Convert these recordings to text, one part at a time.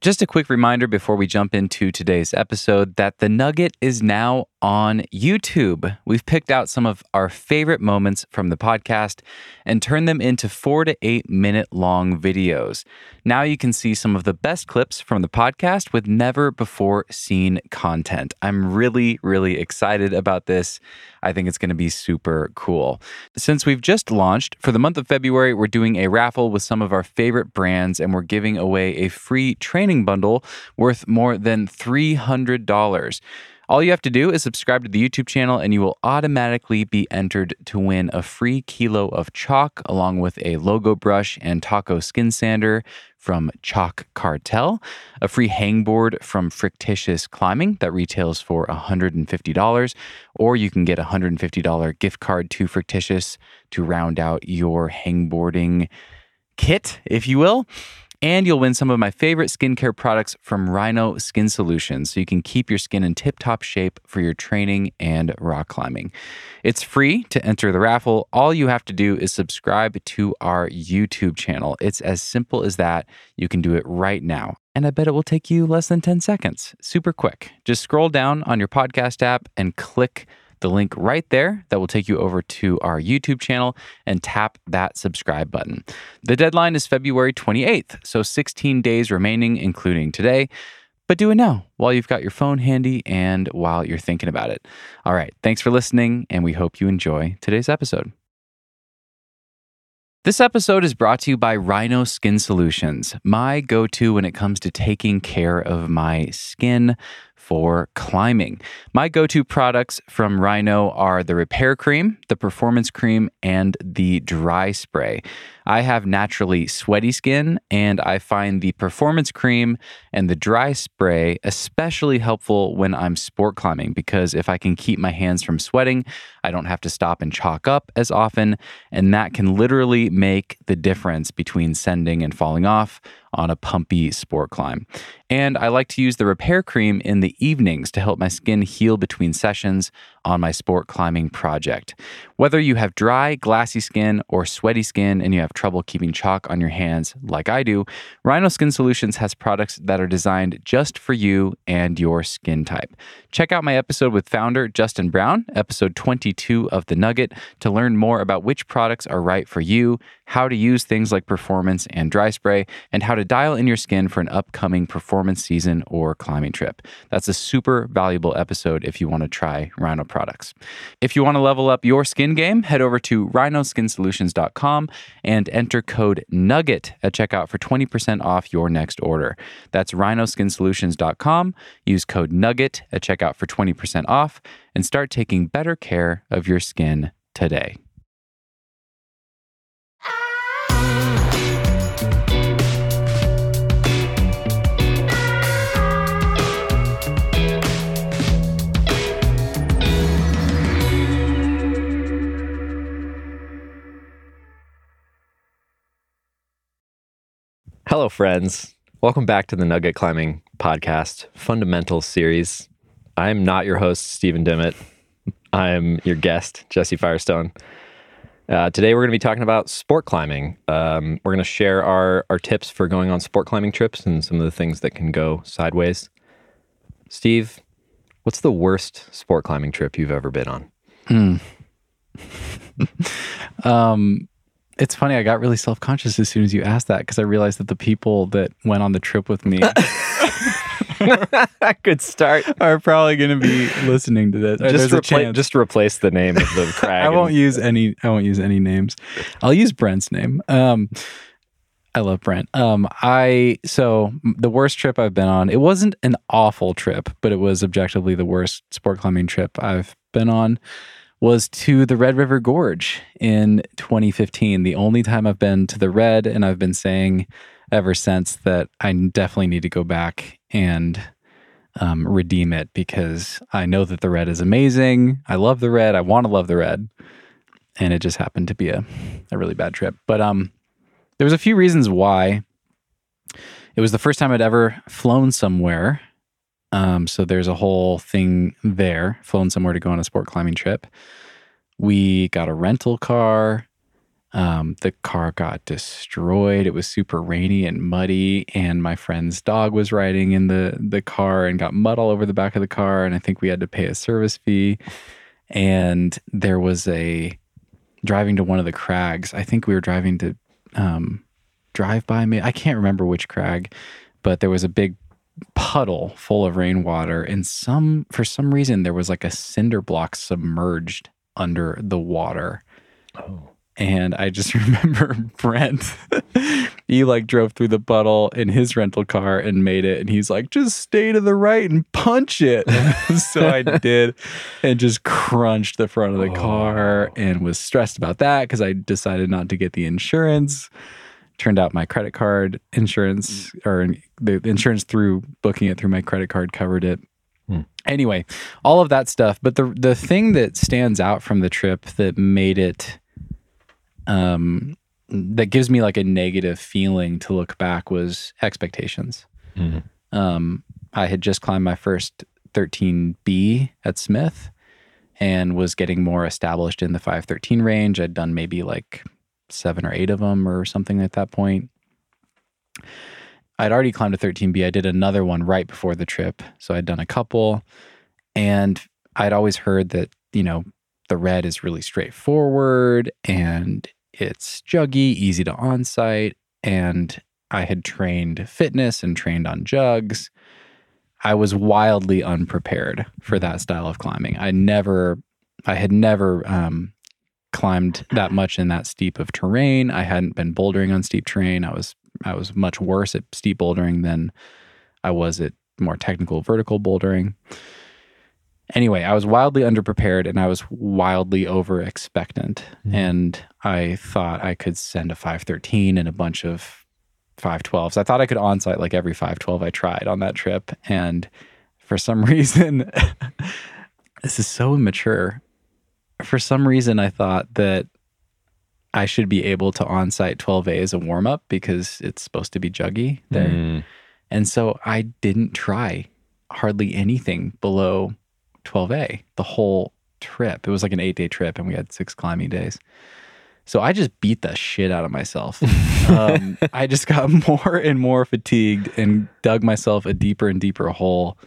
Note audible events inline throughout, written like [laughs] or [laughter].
Just a quick reminder before we jump into today's episode that The Nugget is now on YouTube. We've picked out some of our favorite moments from the podcast and turned them into four to eight minute long videos. Now you can see some of the best clips from the podcast with never before seen content. I'm really, really excited about this. I think it's going to be super cool. Since we've just launched, for the month of February, we're doing a raffle with some of our favorite brands and we're giving away a free training bundle worth more than $300. All you have to do is subscribe to the YouTube channel, and you will automatically be entered to win a free kilo of chalk along with a logo brush and taco skin sander from Chalk Cartel, a free hangboard from Frictitious Climbing that retails for $150, or you can get a $150 gift card to Frictitious to round out your hangboarding kit, if you will. And you'll win some of my favorite skincare products from Rhino Skin Solutions so you can keep your skin in tip top shape for your training and rock climbing. It's free to enter the raffle. All you have to do is subscribe to our YouTube channel. It's as simple as that. You can do it right now. And I bet it will take you less than 10 seconds. Super quick. Just scroll down on your podcast app and click the link right there that will take you over to our YouTube channel and tap that subscribe button. The deadline is February 28th, so 16 days remaining, including today. But do it now while you've got your phone handy and while you're thinking about it. All right, thanks for listening, and we hope you enjoy today's episode. This episode is brought to you by Rhino Skin Solutions, my go to when it comes to taking care of my skin for climbing. My go to products from Rhino are the repair cream, the performance cream, and the dry spray. I have naturally sweaty skin, and I find the performance cream and the dry spray especially helpful when I'm sport climbing because if I can keep my hands from sweating, I don't have to stop and chalk up as often. And that can literally make the difference between sending and falling off on a pumpy sport climb. And I like to use the repair cream in the evenings to help my skin heal between sessions on my sport climbing project. Whether you have dry, glassy skin or sweaty skin and you have trouble keeping chalk on your hands like I do, Rhino Skin Solutions has products that are designed just for you and your skin type. Check out my episode with founder Justin Brown, episode 22 of The Nugget, to learn more about which products are right for you, how to use things like performance and dry spray, and how to dial in your skin for an upcoming performance season or climbing trip. That's a super valuable episode if you want to try Rhino products. If you want to level up your skin game, head over to rhinoskinsolutions.com and enter code NUGGET at checkout for 20% off your next order. That's rhinoskinsolutions.com. Use code NUGGET at checkout for 20% off and start taking better care of your skin today. Hello, friends. Welcome back to the Nugget Climbing Podcast Fundamentals Series. I'm not your host, Steven Dimmitt. I'm your guest, Jesse Firestone. Uh, today, we're going to be talking about sport climbing. Um, we're going to share our, our tips for going on sport climbing trips and some of the things that can go sideways. Steve, what's the worst sport climbing trip you've ever been on? [laughs] Um, it's funny. I got really self conscious as soon as you asked that because I realized that the people that went on the trip with me [laughs] Good start. are probably going to be listening to this. Just, repla- just replace the name of the [laughs] crag. I won't and- use any. I won't use any names. I'll use Brent's name. Um, I love Brent. Um, I so the worst trip I've been on. It wasn't an awful trip, but it was objectively the worst sport climbing trip I've been on. Was to the Red River Gorge in 2015. The only time I've been to the Red, and I've been saying ever since that I definitely need to go back and um, redeem it because I know that the Red is amazing. I love the Red. I want to love the Red, and it just happened to be a, a really bad trip. But um, there was a few reasons why. It was the first time I'd ever flown somewhere. Um, so there's a whole thing there, flown somewhere to go on a sport climbing trip. We got a rental car. Um, the car got destroyed. It was super rainy and muddy, and my friend's dog was riding in the the car and got mud all over the back of the car. And I think we had to pay a service fee. And there was a driving to one of the crags. I think we were driving to um, drive by me. I can't remember which crag, but there was a big puddle full of rainwater, and some for some reason there was like a cinder block submerged under the water. Oh. And I just [laughs] remember Brent, he like drove through the puddle in his rental car and made it. And he's like, just stay to the right and punch it. [laughs] so I did and just crunched the front of the car oh. and was stressed about that because I decided not to get the insurance. Turned out my credit card insurance or the insurance through booking it through my credit card covered it. Anyway, all of that stuff. But the the thing that stands out from the trip that made it um, that gives me like a negative feeling to look back was expectations. Mhm. Um, I had just climbed my first 13B at Smith and was getting more established in the 513 range. I'd done maybe like seven or eight of them or something at that point. I'd already climbed a 13B. I did another one right before the trip. So I'd done a couple. And I'd always heard that, you know, the red is really straightforward and it's juggy, easy to on site. And I had trained fitness and trained on jugs. I was wildly unprepared for that style of climbing. I never, I had never um, climbed that much in that steep of terrain. I hadn't been bouldering on steep terrain. I was, I was much worse at steep bouldering than I was at more technical vertical bouldering. Anyway, I was wildly underprepared and I was wildly over expectant. Mm-hmm. And I thought I could send a 513 and a bunch of 512s. I thought I could onsite like every 512 I tried on that trip. And for some [laughs] reason, [laughs] this is so immature. For some reason, I thought that I should be able to on site 12A as a warm up because it's supposed to be juggy there. Mm. And so I didn't try hardly anything below 12A the whole trip. It was like an eight day trip and we had six climbing days. So I just beat the shit out of myself. [laughs] um, I just got [laughs] more and more fatigued and dug myself a deeper and deeper hole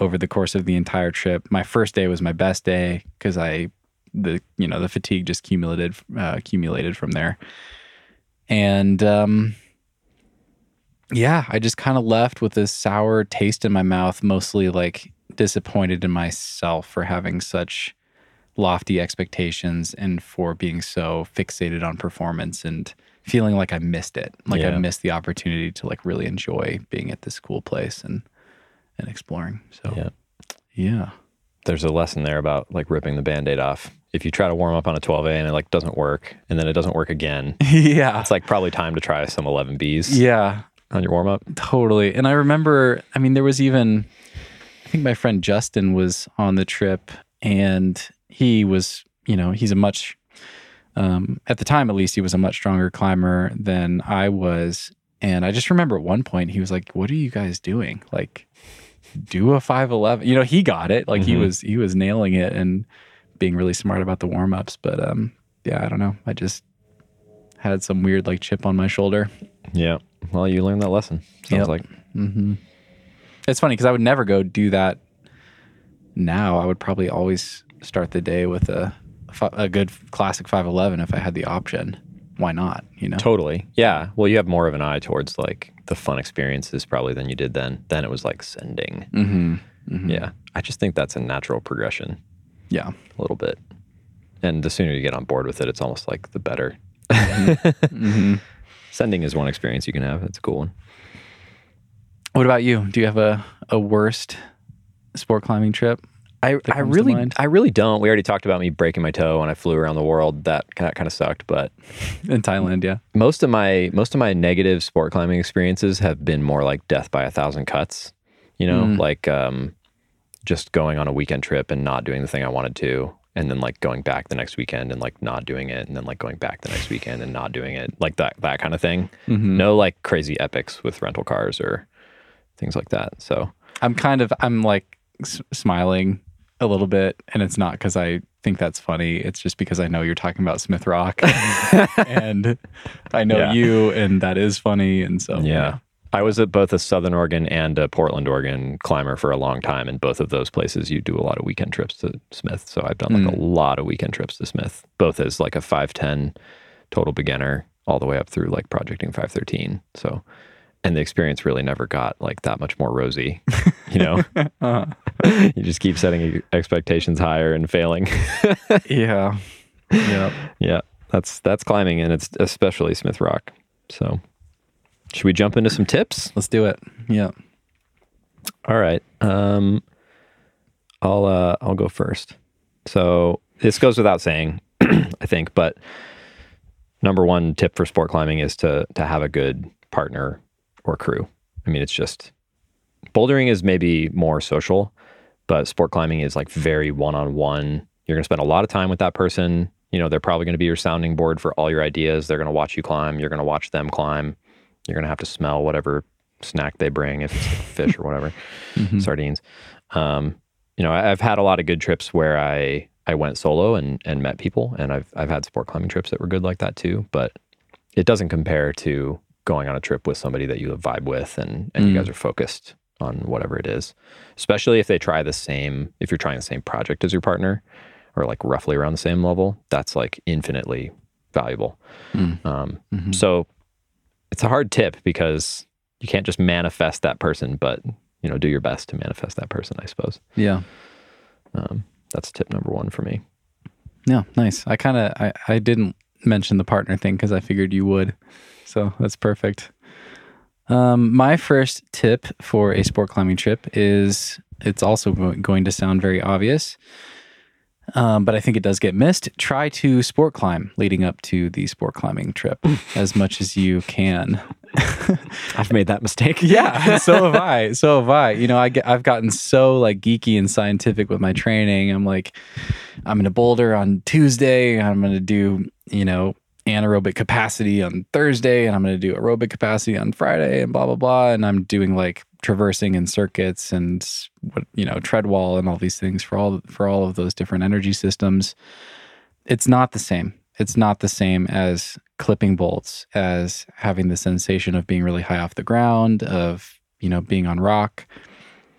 over the course of the entire trip. My first day was my best day because I, the you know the fatigue just accumulated uh, accumulated from there, and um, yeah, I just kind of left with this sour taste in my mouth, mostly like disappointed in myself for having such lofty expectations and for being so fixated on performance and feeling like I missed it. Like I missed the opportunity to like really enjoy being at this cool place and and exploring. So Yeah. yeah. There's a lesson there about like ripping the band-aid off. If you try to warm up on a 12A and it like doesn't work and then it doesn't work again, [laughs] yeah. it's like probably time to try some 11Bs Yeah. on your warm up. Totally. And I remember, I mean, there was even, I think my friend Justin was on the trip and he was, you know, he's a much, um, at the time at least, he was a much stronger climber than I was. And I just remember at one point he was like, What are you guys doing? Like, do a 511. You know, he got it. Like, he Mhm. was, he was nailing it and being really smart about the warm ups. But, um, yeah, I don't know. I just had some weird like chip on my shoulder. Yeah. Well, you learned that lesson. Sounds Yep. like. Mm-hmm. It's funny because I would never go do that now. I would probably always start the day with a a good classic 511 if I had the option. Why not? You know. Totally. Yeah. Well, you have more of an eye towards like the fun experiences probably than you did then. Then it was like sending. Mm-hmm. Yeah. I just think that's a natural progression Yeah. a little bit. And the sooner you get on board with it, it's almost like the better. hmm [laughs] Sending is one experience you can have. It's a cool one. What about you? Do you have a a worst sport climbing trip? I, I really? I really don't. We already talked about me breaking my toe when I flew around the world. That kind of, kind of sucked, but [laughs] In Thailand, yeah. most of my most of my negative sport climbing experiences have been more like death by a thousand cuts. You know, Mm. like um, just going on a weekend trip and not doing the thing I wanted to, and then like going back the next weekend and like not doing it, and then like going back the next weekend and not doing it, like that that kind of thing. Mhm. No like crazy epics with rental cars or things like that. So I'm kind of I'm like s- smiling a little bit, and it's not because I think that's funny. It's just because I know you're talking about Smith Rock, [laughs] and I know Yeah. you, and that is funny. And so Yeah. I was at both a Southern Oregon and a Portland, Oregon climber for a long time. And both of those places, you do a lot of weekend trips to Smith. So I've done like a lot of weekend trips to Smith, both as like a 5'10 total beginner all the way up through like projecting 513. So, and the experience really never got like that much more rosy, [laughs] you know? Uh, [laughs] you just keep setting expectations higher and failing. [laughs] yeah, yeah. yeah. That's, that's climbing and it's especially Smith Rock. So, should we jump into some tips? Let's do it. Yeah. All right. Um, I'll uh, I'll go first. So this goes without saying, [clears throat] I think, but number one tip for sport climbing is to to have a good partner or crew. I mean, it's just bouldering is maybe more social, but sport climbing is like very one on one. You're going to spend a lot of time with that person. You know, they're probably going to be your sounding board for all your ideas. They're going to watch you climb. You're going to watch them climb. You're going to have to smell whatever snack they bring, if it's fish or [laughs] whatever, sardines. Um, you know, I've had a lot of good trips where I I went solo and and met people, and I've I've had sport climbing trips that were good like that too. But it doesn't compare to going on a trip with somebody that you vibe with, and and you guys are focused on whatever it is. Especially if they try the same, if you're trying the same project as your partner, or like roughly around the same level, that's like infinitely valuable. Um, So it's a hard tip because you can't just manifest that person, but you know, do your best to manifest that person. I suppose Yeah. um, that's tip number one for me. Yeah. Nice. I kind of I, I didn't mention the partner thing because I figured you would. So that's perfect. Um, my first tip for a sport climbing trip is it's also going to sound very obvious, um, but I think it does get missed. Try to sport climb leading up to the sport climbing trip [laughs] as much as you can. [laughs] I've made that mistake. [laughs] Yeah, so have I. So have I. You know, I get, I've gotten so like geeky and scientific with my training. I'm like, I'm going to boulder on Tuesday. I'm going to do, you know, anaerobic capacity on Thursday, and I'm going to do aerobic capacity on Friday, and blah blah blah. And I'm doing like traversing and circuits and what you know, tread wall and all these things for all for all of those different energy systems. It's not the same. It's not the same as clipping bolts, as having the sensation of being really high off the ground, of you know being on rock.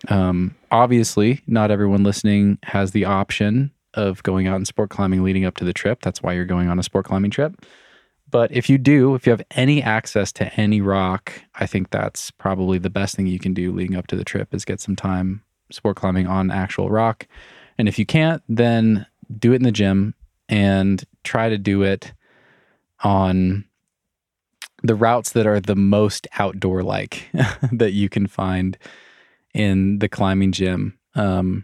Um, obviously, not everyone listening has the option of going out and sport climbing leading up to the trip. That's why you're going on a sport climbing trip. But if you do, if you have any access to any rock, I think that's probably the best thing you can do leading up to the trip is get some time sport climbing on actual rock. And if you can't, then do it in the gym and try to do it on the routes that are the most outdoor like [laughs] that you can find in the climbing gym. Um,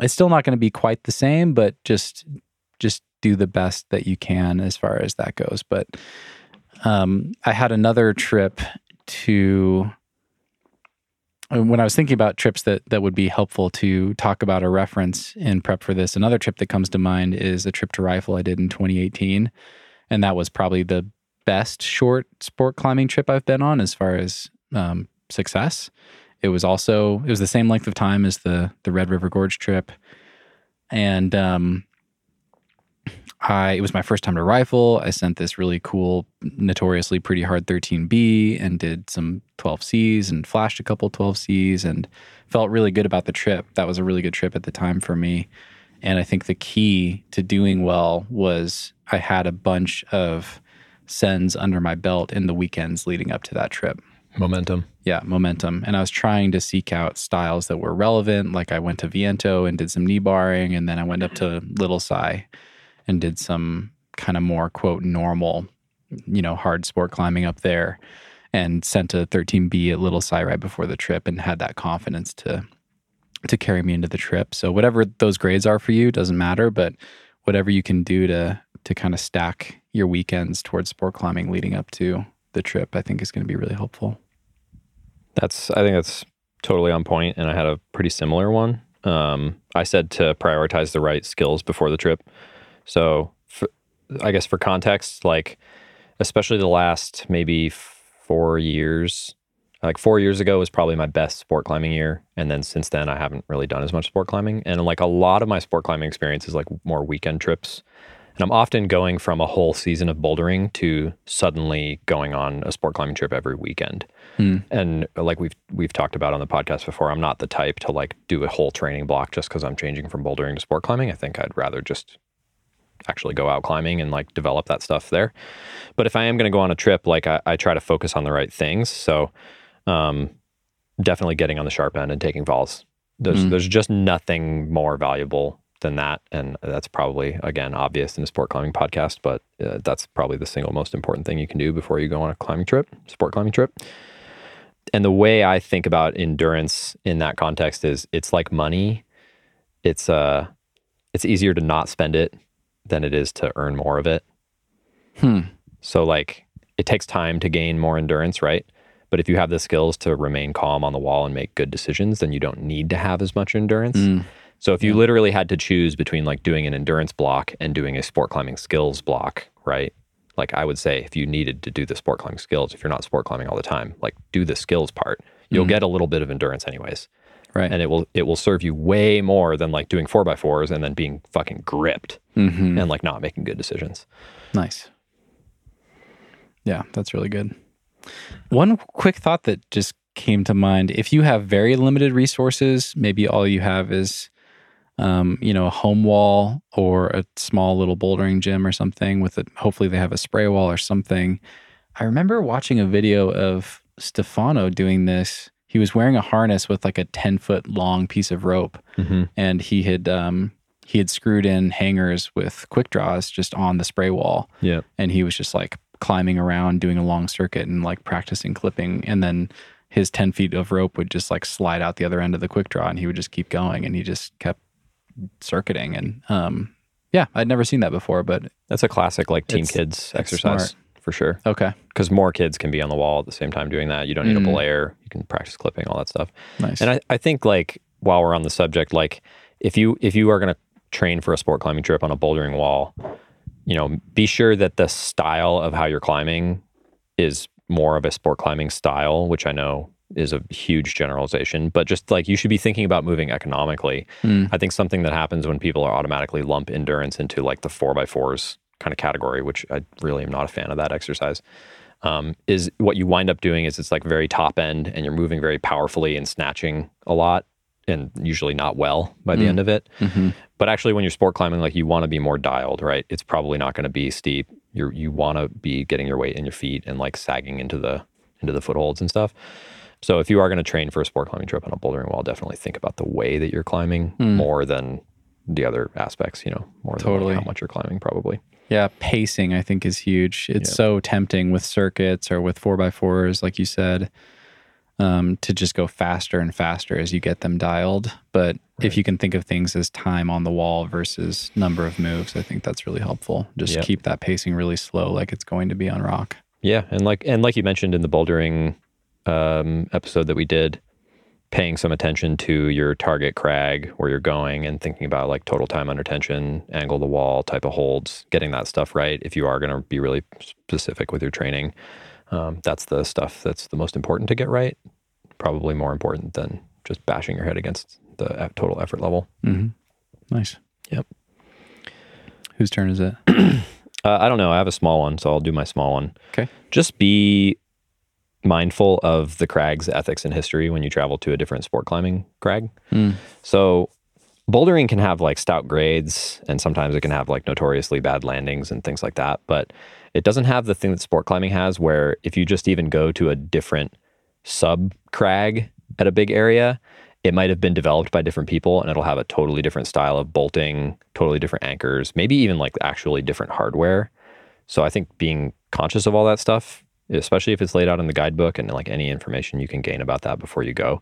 it's still not going to be quite the same, but just just do the best that you can as far as that goes. But um, I had another trip to uh, when I was thinking about trips that that would be helpful to talk about or reference in prep for this. Another trip that comes to mind is a trip to Rifle I did in 2018, and that was probably the best short sport climbing trip I've been on as far as um, success. It was also it was the same length of time as the the Red River Gorge trip, and um, I it was my first time to Rifle. I sent this really cool, notoriously pretty hard 13B and did some 12Cs and flashed a couple 12Cs and felt really good about the trip. That was a really good trip at the time for me. And I think the key to doing well was I had a bunch of sends under my belt in the weekends leading up to that trip Momentum. yeah, momentum. And I was trying to seek out styles that were relevant. Like I went to Viento and did some knee barring, and then I went up to Little Si and did some kind of more quote normal, you know, hard sport climbing up there, and sent a 13B at Little Si right before the trip, and had that confidence to to carry me into the trip. So whatever those grades are for you doesn't matter, but whatever you can do to to kind of stack your weekends towards sport climbing leading up to the trip, I think is going to be really helpful. That's I think that's totally on point, and I had a pretty similar one. Um, I said to prioritize the right skills before the trip. So, for, I guess for context, like especially the last maybe four years, Like four years ago was probably my best sport climbing year, and then since then I haven't really done as much sport climbing. And like a lot of my sport climbing experience is like more weekend trips, and I'm often going from a whole season of bouldering to suddenly going on a sport climbing trip every weekend. Hmm. And like we've we've talked about on the podcast before, I'm not the type to like do a whole training block just because I'm changing from bouldering to sport climbing. I think I'd rather just actually go out climbing and like develop that stuff there. But if I am going to go on a trip, like I, I try to focus on the right things. So um, definitely getting on the sharp end and taking falls. There's Mm. there's just nothing more valuable than that, and that's probably again obvious in a sport climbing podcast, but uh, that's probably the single most important thing you can do before you go on a climbing trip, sport climbing trip. And the way I think about endurance in that context is it's like money. It's uh it's easier to not spend it than it is to earn more of it. Hmm. So like it takes time to gain more endurance, right? But if you have the skills to remain calm on the wall and make good decisions, then you don't need to have as much endurance. Mm. So if you literally had to choose between like doing an endurance block and doing a sport climbing skills block, right? Like I would say if you needed to do the sport climbing skills, if you're not sport climbing all the time, like do the skills part. You'll get a little bit of endurance anyways. Right. And it will it will serve you way more than like doing four by fours and then being fucking gripped hmm and like not making good decisions. Nice. Yeah, that's really good. One quick thought that just came to mind if you have very limited resources, maybe all you have is, um, you know, a home wall or a small little bouldering gym or something with it. Hopefully, they have a spray wall or something. I remember watching a video of Stefano doing this. He was wearing a harness with like a 10 foot long piece of rope. Mm-hmm. and he had um, he had screwed in hangers with quick draws just on the spray wall. Yeah. and he was just like climbing around doing a long circuit and like practicing clipping. And then his 10 feet of rope would just like slide out the other end of the quick draw and he would just keep going. And he just kept circuiting. And um yeah i'd never seen that before but That's a classic like team kids exercise for sure. okay Because more kids can be on the wall at the same time doing that. You don't need Mm. a belayer. You can practice clipping, all that stuff. nice And I, I think like while we're on the subject, like if you if you are gonna train for a sport climbing trip on a bouldering wall, you know, be sure that the style of how you're climbing is more of a sport climbing style, which I know is a huge generalization, but just like you should be thinking about moving economically. Mm. I think something that happens when people are automatically lump endurance into like the four by fours kind of category, which I really am not a fan of that exercise. Um, is what you wind up doing is it's like very top end and you're moving very powerfully and snatching a lot and usually not well by the Mm. end of it. Mhm. But actually, when you're sport climbing, like you want to be more dialed, right? It's probably not going to be steep. You're you want to be getting your weight in your feet and like sagging into the into the footholds and stuff. So if you are going to train for a sport climbing trip on a bouldering wall, definitely think about the way that you're climbing Mm. more than the other aspects. You know, more than Totally. like how much you're climbing, probably. Yeah, pacing I think is huge. It's Yeah. so tempting with circuits or with four by fours, like you said, um, to just go faster and faster as you get them dialed. But if you can think of things as time on the wall versus number of moves, I think that's really helpful. Just Yep. keep that pacing really slow, like it's going to be on rock. Yeah, and like and like you mentioned in the bouldering um, episode that we did, paying some attention to your target crag where you're going and thinking about like total time under tension, angle the wall, type of holds, getting that stuff right. If you are going to be really specific with your training, um, that's the stuff that's the most important to get right. Probably more important than just bashing your head against the total effort level. Mm-hmm. Nice. Yep. Whose turn is it? [clears throat] Uh, I don't know. I have a small one, so I'll do my small one. Okay. Just be mindful of the crag's ethics and history when you travel to a different sport climbing crag. Mm. So, bouldering can have like stout grades, and sometimes it can have like notoriously bad landings and things like that. But it doesn't have the thing that sport climbing has, where if you just even go to a different sub crag at a big area, it might have been developed by different people and it'll have a totally different style of bolting, totally different anchors, maybe even like actually different hardware. So I think being conscious of all that stuff, especially if it's laid out in the guidebook and like any information you can gain about that before you go.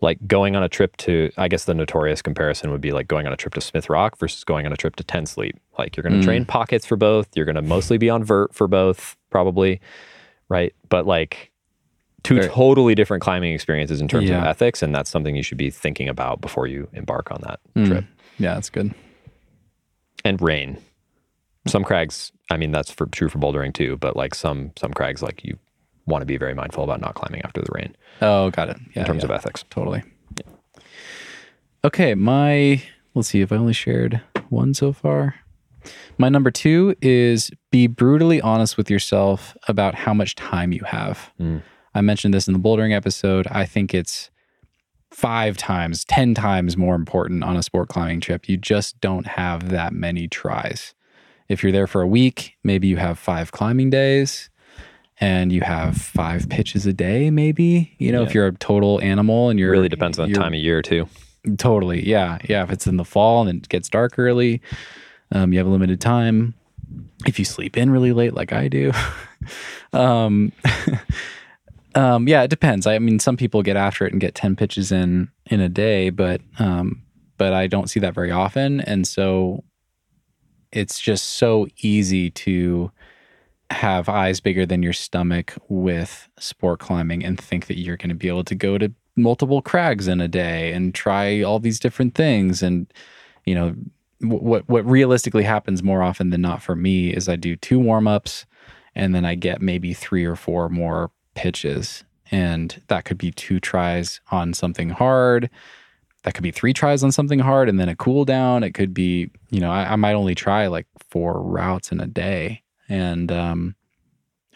Like going on a trip to, I guess the notorious comparison would be like going on a trip to Smith Rock versus going on a trip to Ten Sleep. Like you're going to Mm. train pockets for both. You're going to mostly be on vert for both, probably, right? But like two Very- totally different climbing experiences in terms of ethics, and that's something you should be thinking about before you embark on that Mm. trip. Yeah, that's good. And rain. Some crags, I mean, that's for true for bouldering too, but like some some crags, like you want to be very mindful about not climbing after the rain Oh, got it. Yeah, in terms yeah, of ethics. totally. Okay, my let's see if I only shared one so far. My number two is be brutally honest with yourself about how much time you have. Mm. I mentioned this in the bouldering episode. I think it's five times, 10 times more important on a sport climbing trip. You just don't have that many tries. If you're there for a week, maybe you have five climbing days and you have five pitches a day, maybe. You know, if you're a total animal and you're really depends on the time of year too. Totally. Yeah. Yeah. If it's in the fall and it gets dark early, um, you have a limited time. If you sleep in really late, like I do, [laughs] um, [laughs] um, yeah, it depends. I mean, some people get after it and get 10 pitches in in a day, but, um, but I don't see that very often. And so it's just so easy to have eyes bigger than your stomach with sport climbing and think that you're going to be able to go to multiple crags in a day and try all these different things. And you know what what realistically happens more often than not for me is I do two warm-ups and then I get maybe 3 or 4 more pitches. And that could be two tries on something hard that could be three tries on something hard and then a cool down. It could be you know I, I might only try like four routes in a day. And um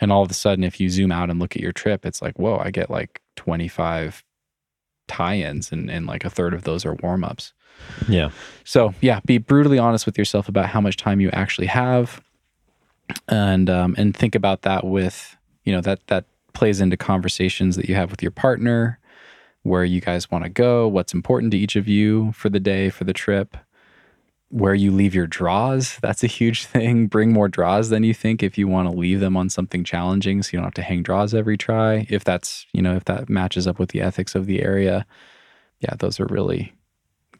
and all of a sudden if you zoom out and look at your trip it's like whoa i get like 25 tie-ins and, and like a third of those are warm-ups. Yeah. so yeah be brutally honest with yourself about how much time you actually have. And um and think about that with you know that that plays into conversations that you have with your partner where you guys want to go what's important to each of you for the day for the trip where you leave your draws that's a huge [laughs] thing bring more draws than you think if you want to leave them on something challenging so you don't have to hang draws every try if that's you know if that matches up with the ethics of the area yeah those are really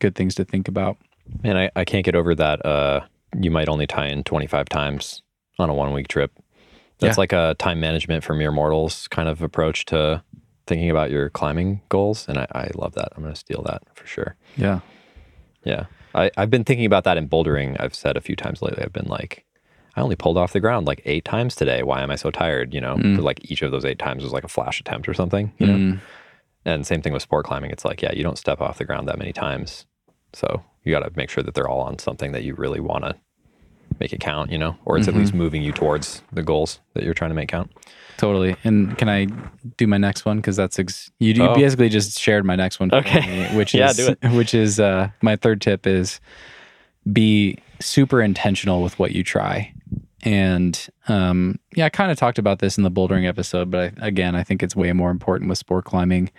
good things to think about And I, I can't get over that. Uh, you might only tie in 25 times on a one week trip. That's Yeah. like a time management for mere mortals kind of approach to thinking about your climbing goals. And I, I love that. I'm going to steal that for sure. yeah Yeah. I, I've been thinking about that in bouldering. I've said a few times lately, I've been like, I only pulled off the ground like eight times today. Why am I so tired? You know, Mm. like each of those eight times was like a flash attempt or something, you know? Mm. And same thing with sport climbing. It's like, yeah, you don't step off the ground that many times. So you got to make sure that they're all on something that you really want to make it count, you know, or it's at least moving you towards the goals that you're trying to make count. Totally. And can I do my next one? Because that's ex- you, you Oh. basically just shared my next one. Okay. me, which [laughs] Yeah, is do it. [laughs] which is uh, my third tip is be super intentional with what you try. And um, yeah, I kind of talked about this in the bouldering episode, but I, again, I think it's way more important with sport climbing.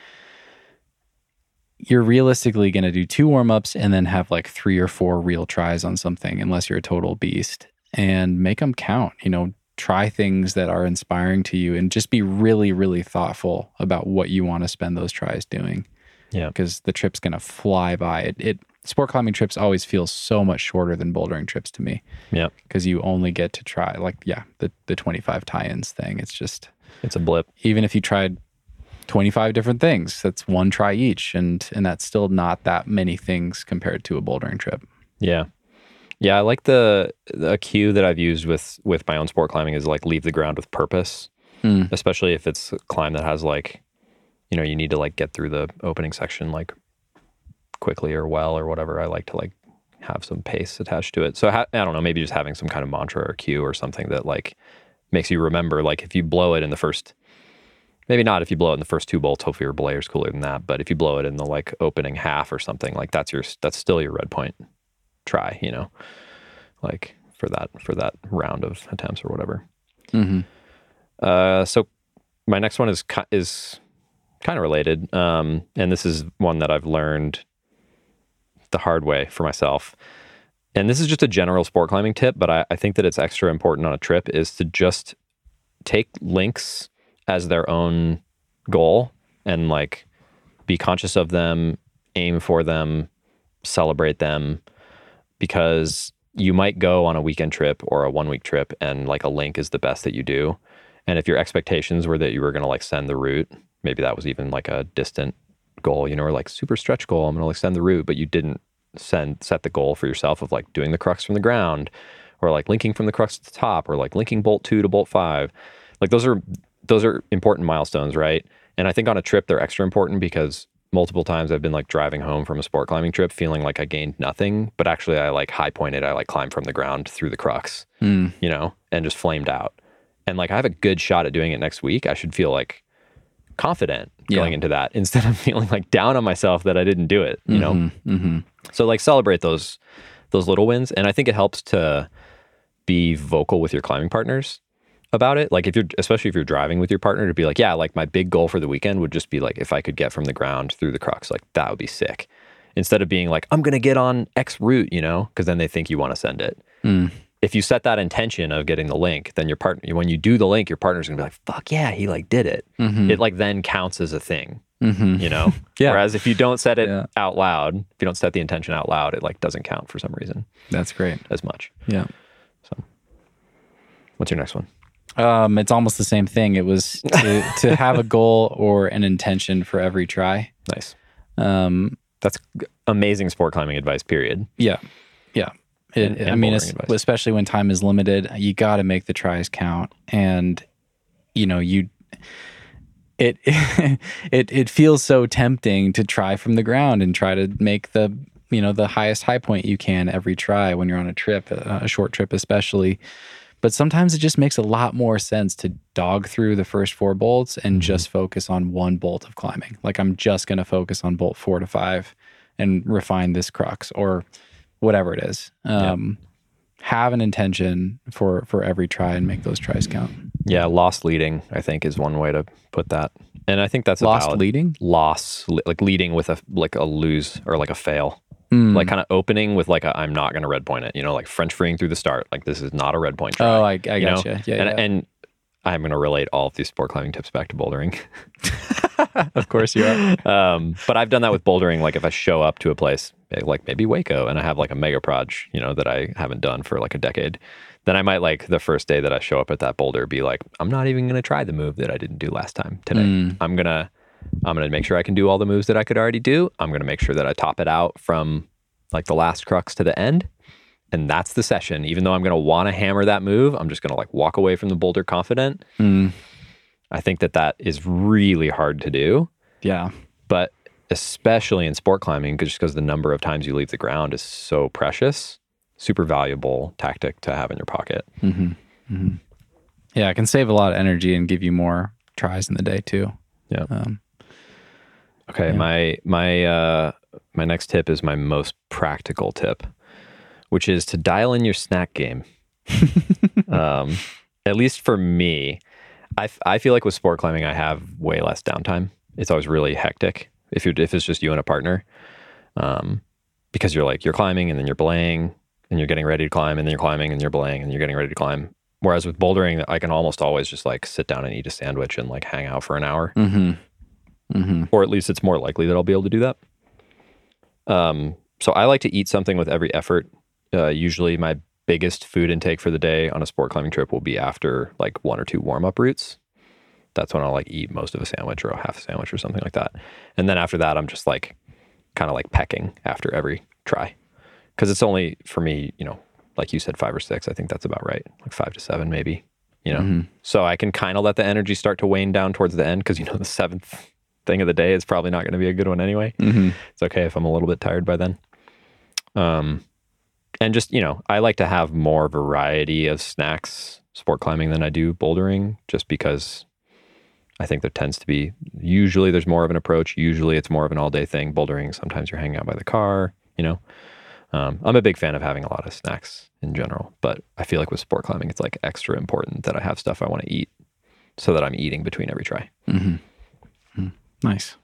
You're realistically going to do two warm ups and then have like three or four real tries on something, unless you're a total beast, and make them count. You know, try things that are inspiring to you and just be really, really thoughtful about what you want to spend those tries doing. Yeah. Because the trip's going to fly by. It, it, sport climbing trips always feel so much shorter than bouldering trips to me Yeah. because you only get to try, like, yeah, the, the 25 tie ins thing. It's just, It's a blip. even if you tried 25 different things, that's one try each. And, and that's still not that many things compared to a bouldering trip. Yeah. Yeah, I like the the cue that I've used with with my own sport climbing is like leave the ground with purpose, Mm. especially if it's a climb that has like, you know, you need to like get through the opening section like quickly or well or whatever. I like to like have some pace attached to it. So ha- I don't know, maybe just having some kind of mantra or cue or something that like makes you remember. Like if you blow it in the first, maybe not if you blow it in the first two bolts. Hopefully your belayer's cooler than that. But if you blow it in the like opening half or something, like that's your that's still your red point try. You know, like for that for that round of attempts or whatever. Mm-hmm. Uh, so my next one is is kind of related, um, and this is one that I've learned the hard way for myself. And this is just a general sport climbing tip, but I, I think that it's extra important on a trip is to just take links as their own goal and like be conscious of them, aim for them, celebrate them, because you might go on a weekend trip or a one week trip and like a link is the best that you do. And if your expectations were that you were going to like send the route, maybe that was even like a distant goal, you know, or like super stretch goal, I'm going to like send the route, but you didn't send set the goal for yourself of like doing the crux from the ground or like linking from the crux to the top or like linking bolt 2 to bolt 5. Like those are those are important milestones, right? And I think on a trip they're extra important because multiple times I've been like driving home from a sport climbing trip feeling like I gained nothing, but actually I like high pointed, I like climbed from the ground through the crux, Mm. you know, and just flamed out. And like I have a good shot at doing it next week. I should feel like confident Yeah. going into that [laughs] instead of feeling like down on myself that I didn't do it, you know. Mm-hmm. So like celebrate those those little wins, and I think it helps to be vocal with your climbing partners about it. Like if you're especially if you're driving with your partner to be like, yeah, like my big goal for the weekend would just be like if I could get from the ground through the crux, like that would be sick. Instead of being like, I'm gonna get on X route, you know, because then they think you want to send it. Mm. If you set that intention of getting the link, then your partner when you do the link, your partner's gonna be like, fuck yeah, he like did it. Mhm. It like then counts as a thing Mhm. you know [laughs] Yeah. whereas if you don't set it Yeah. out loud if you don't set the intention out loud it like doesn't count for some reason That's great. as much Yeah. So, what's your next one Um, it's almost the same thing. It was [laughs] to, to have a goal or an intention for every try. nice Um, that's amazing sport climbing advice period yeah, yeah. It, And- and I mean, especially when time is limited, you got to make the tries count, and you know you. It [laughs] it it feels so tempting to try from the ground and try to make the you know the highest high point you can every try when you're on a trip, a a short trip especially. But sometimes it just makes a lot more sense to dog through the first four bolts and just focus on one bolt of climbing. Like I'm just going to focus on bolt four to five and refine this crux or whatever it is. Um, Have an intention for for every try and make those tries count. yeah lost leading i think is one way to put that and i think that's a Lost valid leading. loss like leading with a like a lose or like a fail Mm. like kind of opening with like a i'm not going to red point it you know like french freeing through the start like this is not a red point try. oh, I, I you know? Yeah, and, yeah. and I'm going to relate all of these sport climbing tips back to bouldering. [laughs] of course you are. [laughs] um, but I've done that with bouldering. Like if I show up to a place eh, like maybe Hueco and I have like a mega proj, you know, that I haven't done for like a decade, then I might like the first day that I show up at that boulder be like, I'm not even going to try the move that I didn't do last time today. Mm. I'm going to, I'm going to make sure I can do all the moves that I could already do. I'm going to make sure that I top it out from like the last crux to the end. And that's the session. Even though I'm going to want to hammer that move, I'm just going to like walk away from the boulder confident. Mm. I think that that is really hard to do Yeah. but especially in sport climbing, just because the number of times you leave the ground is so precious, super valuable tactic to have in your pocket. hmm hmm Yeah, it can save a lot of energy and give you more tries in the day too. Yeah. Um, Okay, Yeah. my my uh, my next tip is my most practical tip, which is to dial in your snack game. [laughs] um, at least for me, I, f- I feel like with sport climbing, I have way less downtime. It's always really hectic if you if it's just you and a partner, um, because you're like you're climbing and then you're belaying and you're getting ready to climb and then you're climbing and you're belaying and you're getting ready to climb. Whereas with bouldering, I can almost always just like sit down and eat a sandwich and like hang out for an hour hmm hmm or at least it's more likely that I'll be able to do that. Um, so I like to eat something with every effort. Uh, usually, my biggest food intake for the day on a sport climbing trip will be after like one or two warm up routes. That's when I'll like eat most of a sandwich or a half sandwich or something like that. And then after that, I'm just like kind of like pecking after every try because it's only for me, you know, like you said, five or six. I think that's about right, like five to seven maybe. You know, Mhm. so I can kind of let the energy start to wane down towards the end because you know the seventh thing of the day is probably not going to be a good one anyway. hmm It's okay if I'm a little bit tired by then. Um, and just you know, I like to have more variety of snacks sport climbing than I do bouldering, just because I think there tends to be usually there's more of an approach. Usually it's more of an all day thing. Bouldering sometimes you're hanging out by the car. You know, um, I'm a big fan of having a lot of snacks in general, but I feel like with sport climbing it's like extra important that I have stuff I want to eat, so that I'm eating between every try. hmm Nice.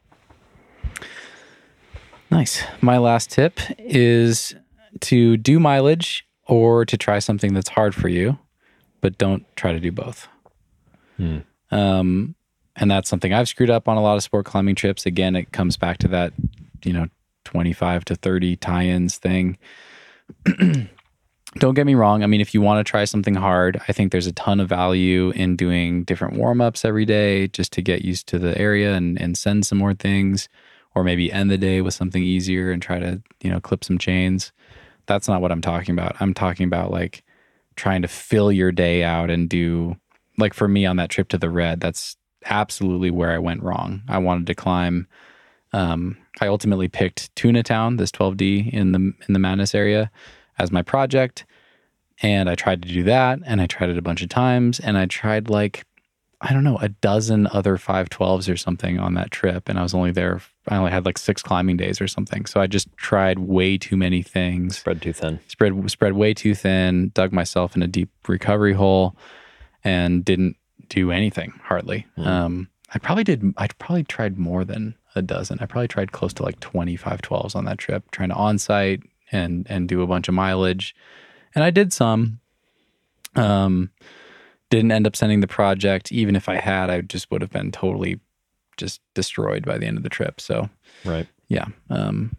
Nice. My last tip is to do mileage or to try something that's hard for you, but don't try to do both. Hmm. Um, and that's something I've screwed up on a lot of sport climbing trips. Again, it comes back to that, you know, 25 to 30 tie ins thing. [clears throat] Don't get me wrong. I mean, if you want to try something hard, I think there's a ton of value in doing different warm ups every day just to get used to the area and, and send some more things, or maybe end the day with something easier and try to, you know, clip some chains. That's not what I'm talking about. I'm talking about like trying to fill your day out and do like for me on that trip to the red, that's absolutely where I went wrong. I wanted to climb. Um, I ultimately picked Tuna Town, this 12D in the in the Madness area, as my project, and I tried to do that, and I tried it a bunch of times, and I tried like I don't know a dozen other 512s or something on that trip, and I was only there. I only had like six climbing days or something, so I just tried way too many things Spread too thin. spread spread way too thin, dug myself in a deep recovery hole, and didn't do anything hardly. Um, I probably did. I probably tried more than a dozen. I probably tried close to like 25 12s on that trip, trying to on-site and and do a bunch of mileage, and I did some. Um, didn't end up sending the project. Even if I had, I just would have been totally just destroyed by the end of the trip. So Right. yeah um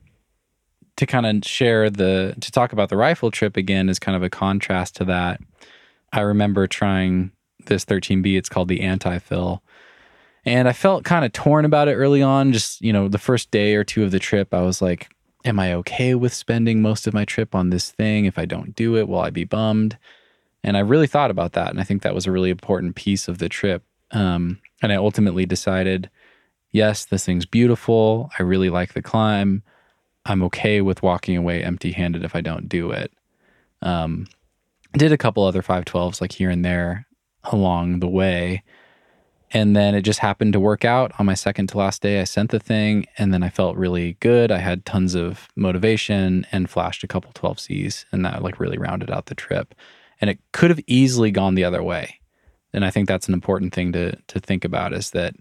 to kind of share the to talk about the Rifle trip again is kind of a contrast to that i remember trying this 13b it's called the Anti-Phil and i felt kind of torn about it early on just you know the first day or two of the trip i was like am i okay with spending most of my trip on this thing if i don't do it will i be bummed and i really thought about that and i think that was a really important piece of the trip um, and i ultimately decided yes, this thing's beautiful. I really like the climb. I'm okay with walking away empty handed if I don't do it. Um, did a couple other 512s like here and there along the way. And then it just happened to work out on my second to last day. I sent the thing and then I felt really good. I had tons of motivation and flashed a couple 12Cs and that like really rounded out the trip. And it could have easily gone the other way. And I think that's an important thing to to think about is that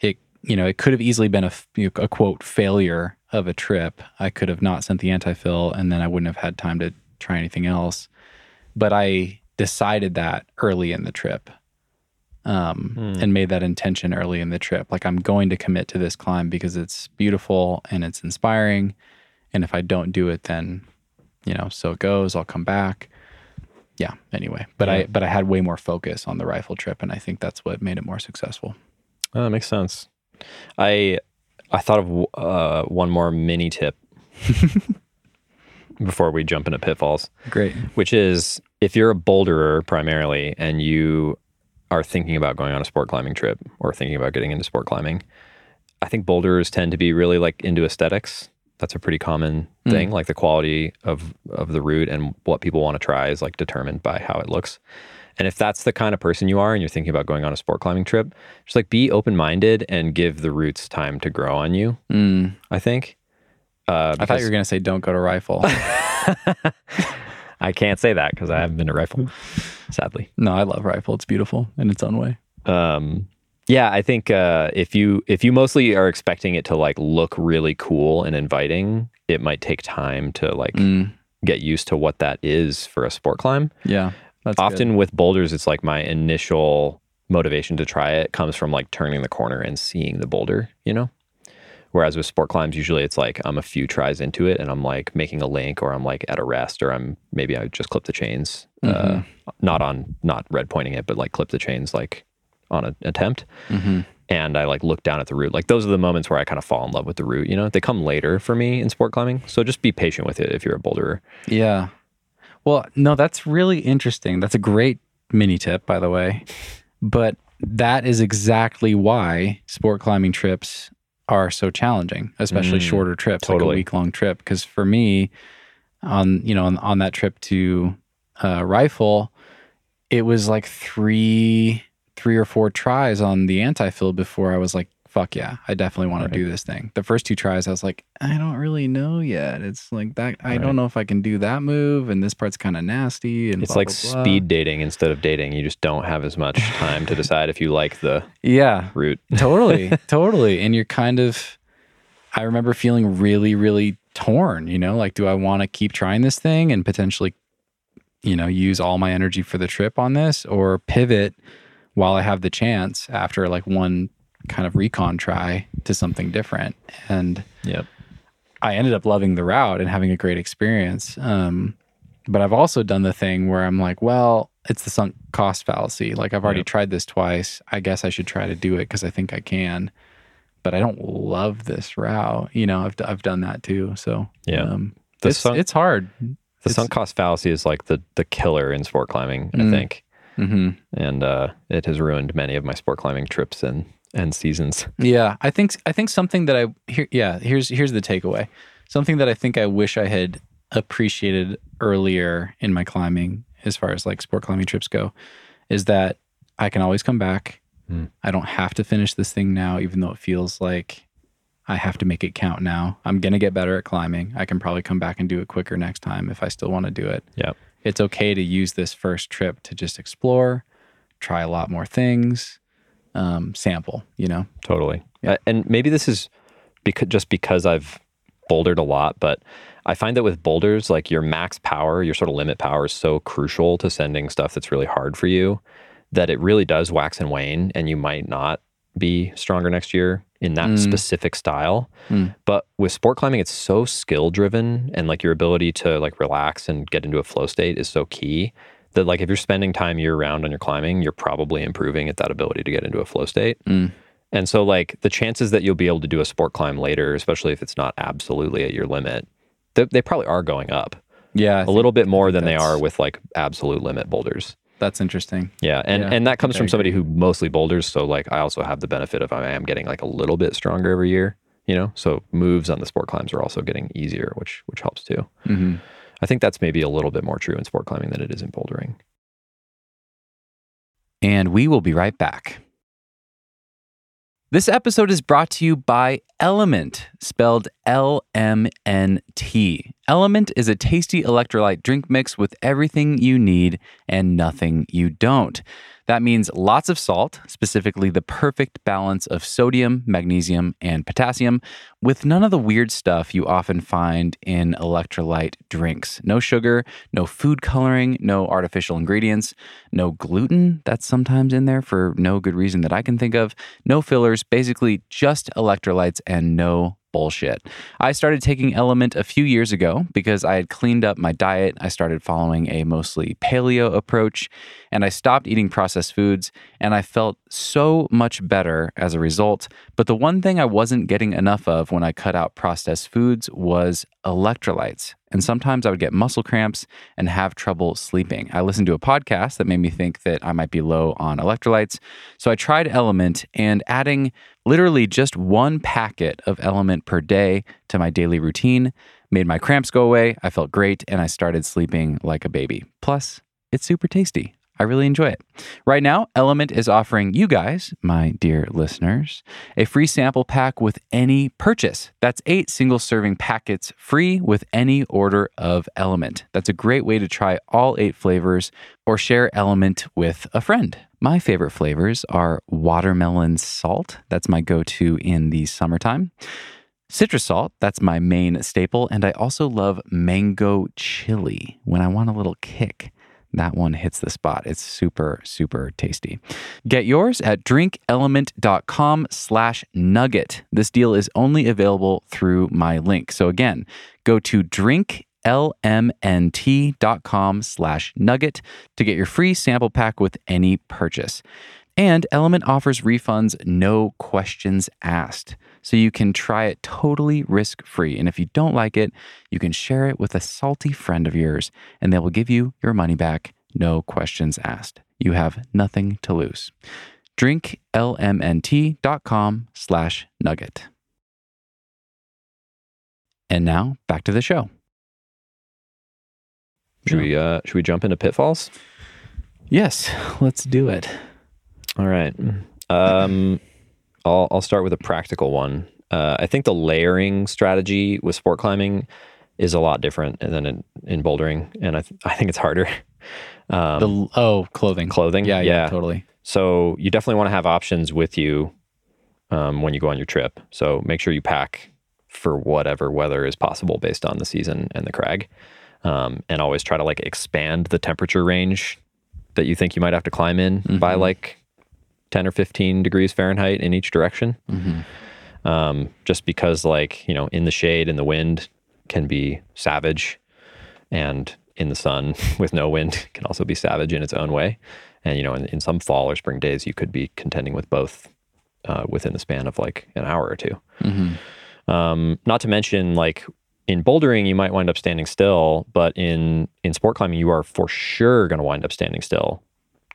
it you know it could have easily been a, a quote failure of a trip. I could have not sent the Anti-Phil and then I wouldn't have had time to try anything else. But I decided that early in the trip um, and made that intention early in the trip. Like, I'm going to commit to this climb because it's beautiful and it's inspiring. And if I don't do it, then, you know, so it goes. I'll come back. Yeah. Anyway, but I but I had way more focus on the Rifle trip, and I think that's what made it more successful. Oh, that makes sense. I I thought of uh, one more mini tip [laughs] before we jump into pitfalls, Great. which is if you're a boulderer primarily and you are thinking about going on a sport climbing trip or thinking about getting into sport climbing, I think boulders tend to be really like into aesthetics. That's a pretty common thing. Like the quality of of the route and what people want to try is like determined by how it looks. And if that's the kind of person you are and you're thinking about going on a sport climbing trip, just like be open minded and give the roots time to grow on you. Mm. I think. Uh, I thought you were going to say don't go to Rifle. [laughs] I can't say that because I haven't been to Rifle, [laughs] sadly. no, I love Rifle. It's beautiful in its own way. Um, yeah, I think uh, if you if you mostly are expecting it to like look really cool and inviting, it might take time to like Mm. get used to what that is for a sport climb. Yeah. Often with boulders, it's like my initial motivation to try it comes from like turning the corner and seeing the boulder, you know? Whereas with sport climbs, usually it's like I'm a few tries into it and I'm like making a link or I'm like at a rest or I'm maybe I just clip the chains, uh, not on, not red pointing it, but like clip the chains like on an attempt. hmm And I like look down at the route. Like those are the moments where I kind of fall in love with the route, you know? They come later for me in sport climbing. So just be patient with it if you're a boulderer. Yeah. Well, no, that's really interesting. That's a great mini tip, by the way. But that is exactly why sport climbing trips are so challenging, especially Mm, shorter trips, like a week long trip. Because for me, on you know on, on that trip to uh, Rifle, it was like three three or four tries on the Anti-Phil before I was like, fuck yeah, I definitely want Right. to do this thing. The first two tries, I was like, I don't really know yet. It's like that. I Right. don't know if I can do that move, and this part's kind of nasty. And It's blah, like blah, blah. speed dating instead of dating. You just don't have as much [laughs] time to decide if you like the Yeah, route. [laughs] totally, totally. And you're kind of, I remember feeling really, really torn. You know, like, do I want to keep trying this thing and potentially, you know, use all my energy for the trip on this, or pivot while I have the chance after like one kind of recon try to something different? And Yep. I ended up loving the route and having a great experience. Um, but I've also done the thing where I'm like, well, it's the sunk cost fallacy. Like I've already Yep. tried this twice. I guess I should try to do it because I think I can. But I don't love this route. You know, I've I've done that too. So Yeah. um, The it's sunk- it's hard. The It's- sunk cost fallacy is like the the killer in sport climbing, I Mm. think. hmm and uh, it has ruined many of my sport climbing trips and and seasons. Yeah, I think I think something that I here yeah here's here's the takeaway. Something that I think I wish I had appreciated earlier in my climbing, as far as like sport climbing trips go, is that I can always come back. Mm. I don't have to finish this thing now, even though it feels like I have to make it count now. I'm gonna get better at climbing. I can probably come back and do it quicker next time if I still want to do it. Yep. It's okay to use this first trip to just explore, try a lot more things, um, sample. You know. Totally. Yeah. Uh, and maybe this is because just because I've bouldered a lot, but I find that with boulders, like your max power, your sort of limit power is so crucial to sending stuff that's really hard for you that it really does wax and wane, and you might not be stronger next year in that Mm. specific style. Mm. But with sport climbing, it's so skill driven, and like your ability to like relax and get into a flow state is so key that like if you're spending time year round on your climbing, you're probably improving at that ability to get into a flow state. Mm. And so, like, the chances that you'll be able to do a sport climb later, especially if it's not absolutely at your limit, they, they probably are going up Yeah. I a think little bit more than they are with like absolute limit boulders. That's interesting. Yeah. And, Yeah, and that comes from somebody who mostly boulders. So, like, I also have the benefit of I am getting like a little bit stronger every year, you know? So, moves on the sport climbs are also getting easier, which, which helps too. hmm I think that's maybe a little bit more true in sport climbing than it is in bouldering. and we will be right back. This episode is brought to you by Element, spelled L M N T. Element is a tasty electrolyte drink mix with everything you need and nothing you don't. That means lots of salt, specifically the perfect balance of sodium, magnesium, and potassium, with none of the weird stuff you often find in electrolyte drinks. No sugar, no food coloring, no artificial ingredients, no gluten that's sometimes in there for no good reason that I can think of, no fillers, basically just electrolytes and no bullshit. I started taking Element a few years ago because I had cleaned up my diet. I started following a mostly paleo approach and I stopped eating processed foods and I felt so much better as a result. But the one thing I wasn't getting enough of when I cut out processed foods was electrolytes. And sometimes I would get muscle cramps and have trouble sleeping. I listened to a podcast that made me think that I might be low on electrolytes. So I tried Element and adding literally just one packet of Element per day to my daily routine made my cramps go away. I felt great and I started sleeping like a baby. Plus, it's super tasty. I really enjoy it. Right now, Element is offering you guys, my dear listeners, a free sample pack with any purchase. That's eight single serving packets free with any order of Element. That's a great way to try all eight flavors or share Element with a friend. My favorite flavors are watermelon salt. That's my go to in the summertime. Citrus salt, that's my main staple. And I also love mango chili when I want a little kick. That one hits the spot. It's super, super tasty. Get yours at drinklmnt.com slash nugget. This deal is only available through my link. So again, go to drinklmnt.com slash nugget to get your free sample pack with any purchase. And Element offers refunds, no questions asked. So you can try it totally risk free. And if you don't like it, you can share it with a salty friend of yours, and they will give you your money back, no questions asked. You have nothing to lose. drinklmnt.com slash nugget. And now back to the show. Should we uh should we jump into pitfalls? Yes, let's do it. All right. Um, I'll I'll start with a practical one. Uh, I think the layering strategy with sport climbing is a lot different than in, in bouldering, and I th- I think it's harder. [laughs] Um, The oh, clothing. clothing, Yeah, yeah, yeah. totally. So you definitely want to have options with you um, when you go on your trip. So make sure you pack for whatever weather is possible based on the season and the crag, um, and always try to like expand the temperature range that you think you might have to climb in by Mhm. like ten or fifteen degrees Fahrenheit in each direction. Mhm. Um, just because like you know in the shade and the wind can be savage, and in the sun [laughs] with no wind [laughs] can also be savage in its own way. And you know, in, in some fall or spring days, you could be contending with both uh, within the span of like an hour or two. Mhm. Um, not to mention, like in bouldering, you might wind up standing still, but in in sport climbing, you are for sure going to wind up standing still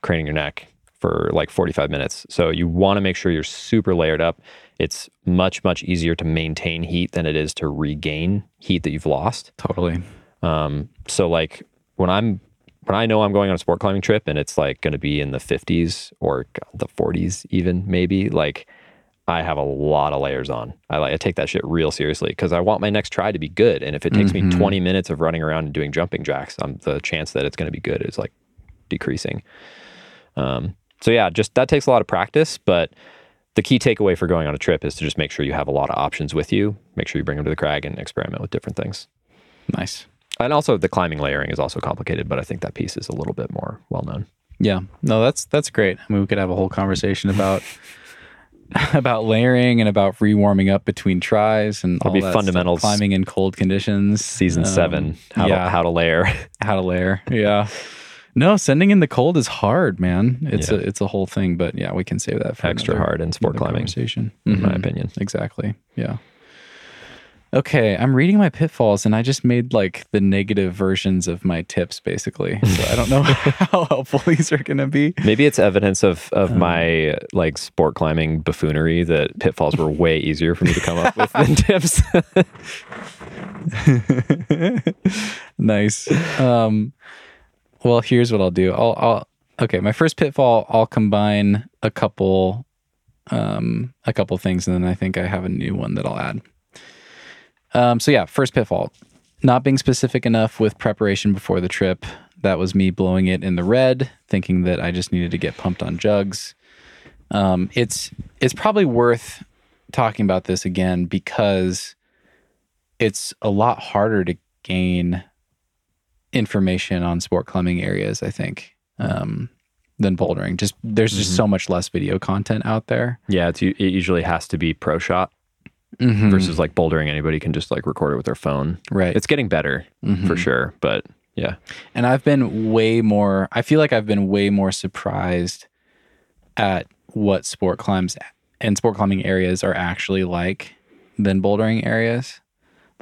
craning your neck for like 45 minutes. So you want to make sure you're super layered up. It's much, much easier to maintain heat than it is to regain heat that you've lost. Totally. Um, so like when I'm when I know I'm going on a sport climbing trip and it's like going to be in the 50s or the 40s even maybe like I have a lot of layers on. I like I take that shit real seriously because I want my next try to be good. And if it takes Mhm. me 20 minutes of running around and doing jumping jacks, um, the chance that it's going to be good is like decreasing. Um, so yeah, just that takes a lot of practice, but the key takeaway for going on a trip is to just make sure you have a lot of options with you. Make sure you bring them to the crag and experiment with different things. Nice. And also the climbing layering is also complicated, but I think that piece is a little bit more well known. Yeah. No, that's that's great. I mean, we could have a whole conversation about [laughs] about layering and about rewarming up between tries and all be that stuff. fundamentals. climbing in cold conditions. Season Um, seven, how, yeah, to, how to layer. [laughs] how to layer. Yeah. No, sending in the cold is hard, man. It's Yeah. a it's a whole thing, but yeah, we can save that for Extra another- hard in sport climbing, conversation. in my Mhm. opinion. Exactly. Yeah. Okay, I'm reading my pitfalls and I just made like the negative versions of my tips basically. So I don't know [laughs] how helpful [laughs] these are going to be. Maybe it's evidence of of Um, my like sport climbing buffoonery that pitfalls were way easier for me to come up with than [laughs] tips. nice. Um, well, here's what I'll do. I'll, I'll okay. My first pitfall. I'll combine a couple, um, a couple things, and then I think I have a new one that I'll add. Um, so yeah, first pitfall: not being specific enough with preparation before the trip. That was me blowing it in the red, thinking that I just needed to get pumped on jugs. Um, it's it's probably worth talking about this again because it's a lot harder to gain information on sport climbing areas, I think, um, than bouldering. Just there's just Mhm. so much less video content out there yeah, it's, it usually has to be pro shot Mm-hmm. versus like bouldering. Anybody can just like record it with their phone. right It's getting better Mhm. for sure, but yeah, And I've been way more. I feel like I've been way more surprised at what sport climbs and sport climbing areas are actually like than bouldering areas.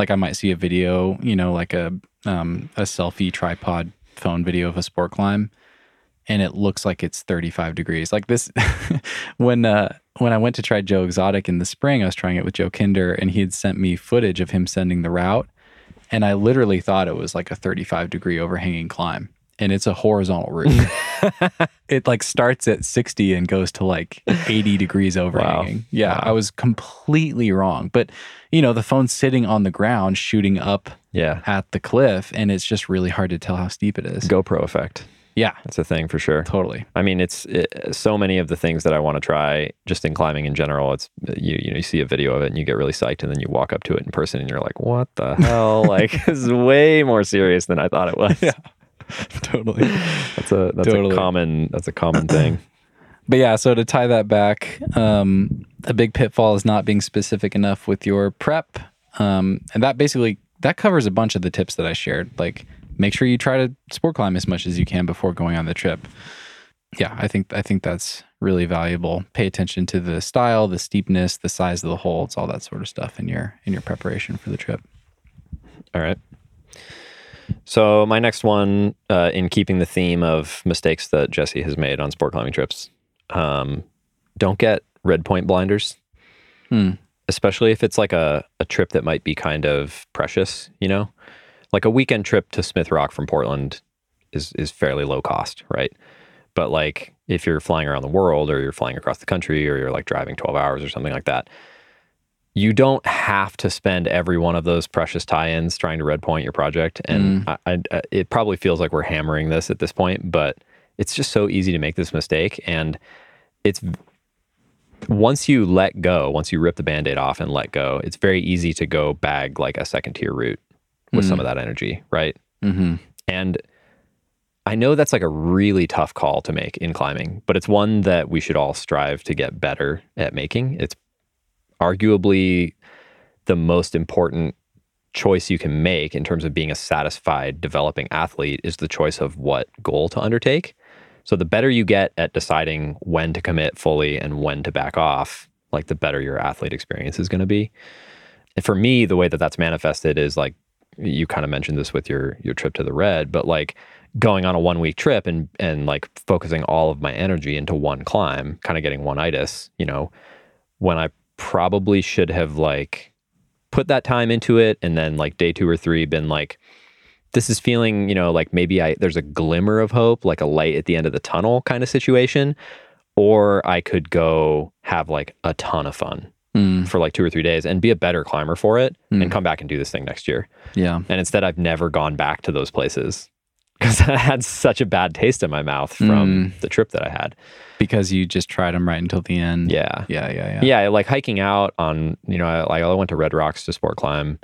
Like I might see a video, you know, like a um, a selfie tripod phone video of a sport climb, and it looks like it's 35 degrees. Like this, [laughs] when uh, when I went to try Joe Exotic in the spring, I was trying it with Joe Kinder, and he had sent me footage of him sending the route, and I literally thought it was like a 35 degree overhanging climb, and it's a horizontal route. [laughs] it like starts at 60 and goes to like 80 degrees overhanging. Yeah, Wow. I was completely wrong, but you know, the phone's sitting on the ground, shooting up yeah, at the cliff, and it's just really hard to tell how steep it is. GoPro effect. Yeah, That's a thing for sure. totally. I mean, it's it, so many of the things that I want to try just in climbing in general. It's you you know you see a video of it and you get really psyched, and then you walk up to it in person and you're like, "What the hell?" [laughs] like [laughs] this is way more serious than I thought it was. Yeah. [laughs] totally. That's a that's Totally. a common that's a common thing. [clears throat] But yeah, so to tie that back, um, a big pitfall is not being specific enough with your prep, um, and that basically that covers a bunch of the tips that I shared. Like, make sure you try to sport climb as much as you can before going on the trip. Yeah, I think I think that's really valuable. Pay attention to the style, the steepness, the size of the holds, all that sort of stuff in your in your preparation for the trip. All right. So my next one, uh, in keeping the theme of mistakes that Jesse has made on sport climbing trips, um, don't get red point blinders. Hmm. especially if it's like a, a trip that might be kind of precious, you know? Like a weekend trip to Smith Rock from Portland is is fairly low cost, right? But like if you're flying around the world or you're flying across the country or you're like driving 12 hours or something like that, you don't have to spend every one of those precious tie-ins trying to red point your project. And I, I, I- it probably feels like we're hammering this at this point, but it's just so easy to make this mistake. And it's once you let go, once you rip the band-aid off and let go, it's very easy to go bag like a second tier route with some of that energy, right? Mm-hmm. And I know that's like a really tough call to make in climbing, but it's one that we should all strive to get better at making. It's arguably the most important choice you can make in terms of being a satisfied developing athlete is the choice of what goal to undertake. So the better you get at deciding when to commit fully and when to back off, like the better your athlete experience is going to be. And for me, the way that that's manifested is like you kind of mentioned this with your your trip to the red, but like going on a one week trip and and like focusing all of my energy into one climb, kind of getting one itis, you know, when I probably should have like put that time into it and then like day two or three been like this is feeling, you know, like maybe I there's a glimmer of hope, like a light at the end of the tunnel kind of situation. Or I could go have like a ton of fun Mm, for like two or three days and be a better climber for it Mm. and come back and do this thing next year. yeah. And instead, I've never gone back to those places because [laughs] I had such a bad taste in my mouth from Mm. the trip that I had. Because you just tried them right until the end. Yeah. Yeah. Yeah. Yeah. Yeah. Like hiking out on, you know, I, like I went to Red Rocks to sport climb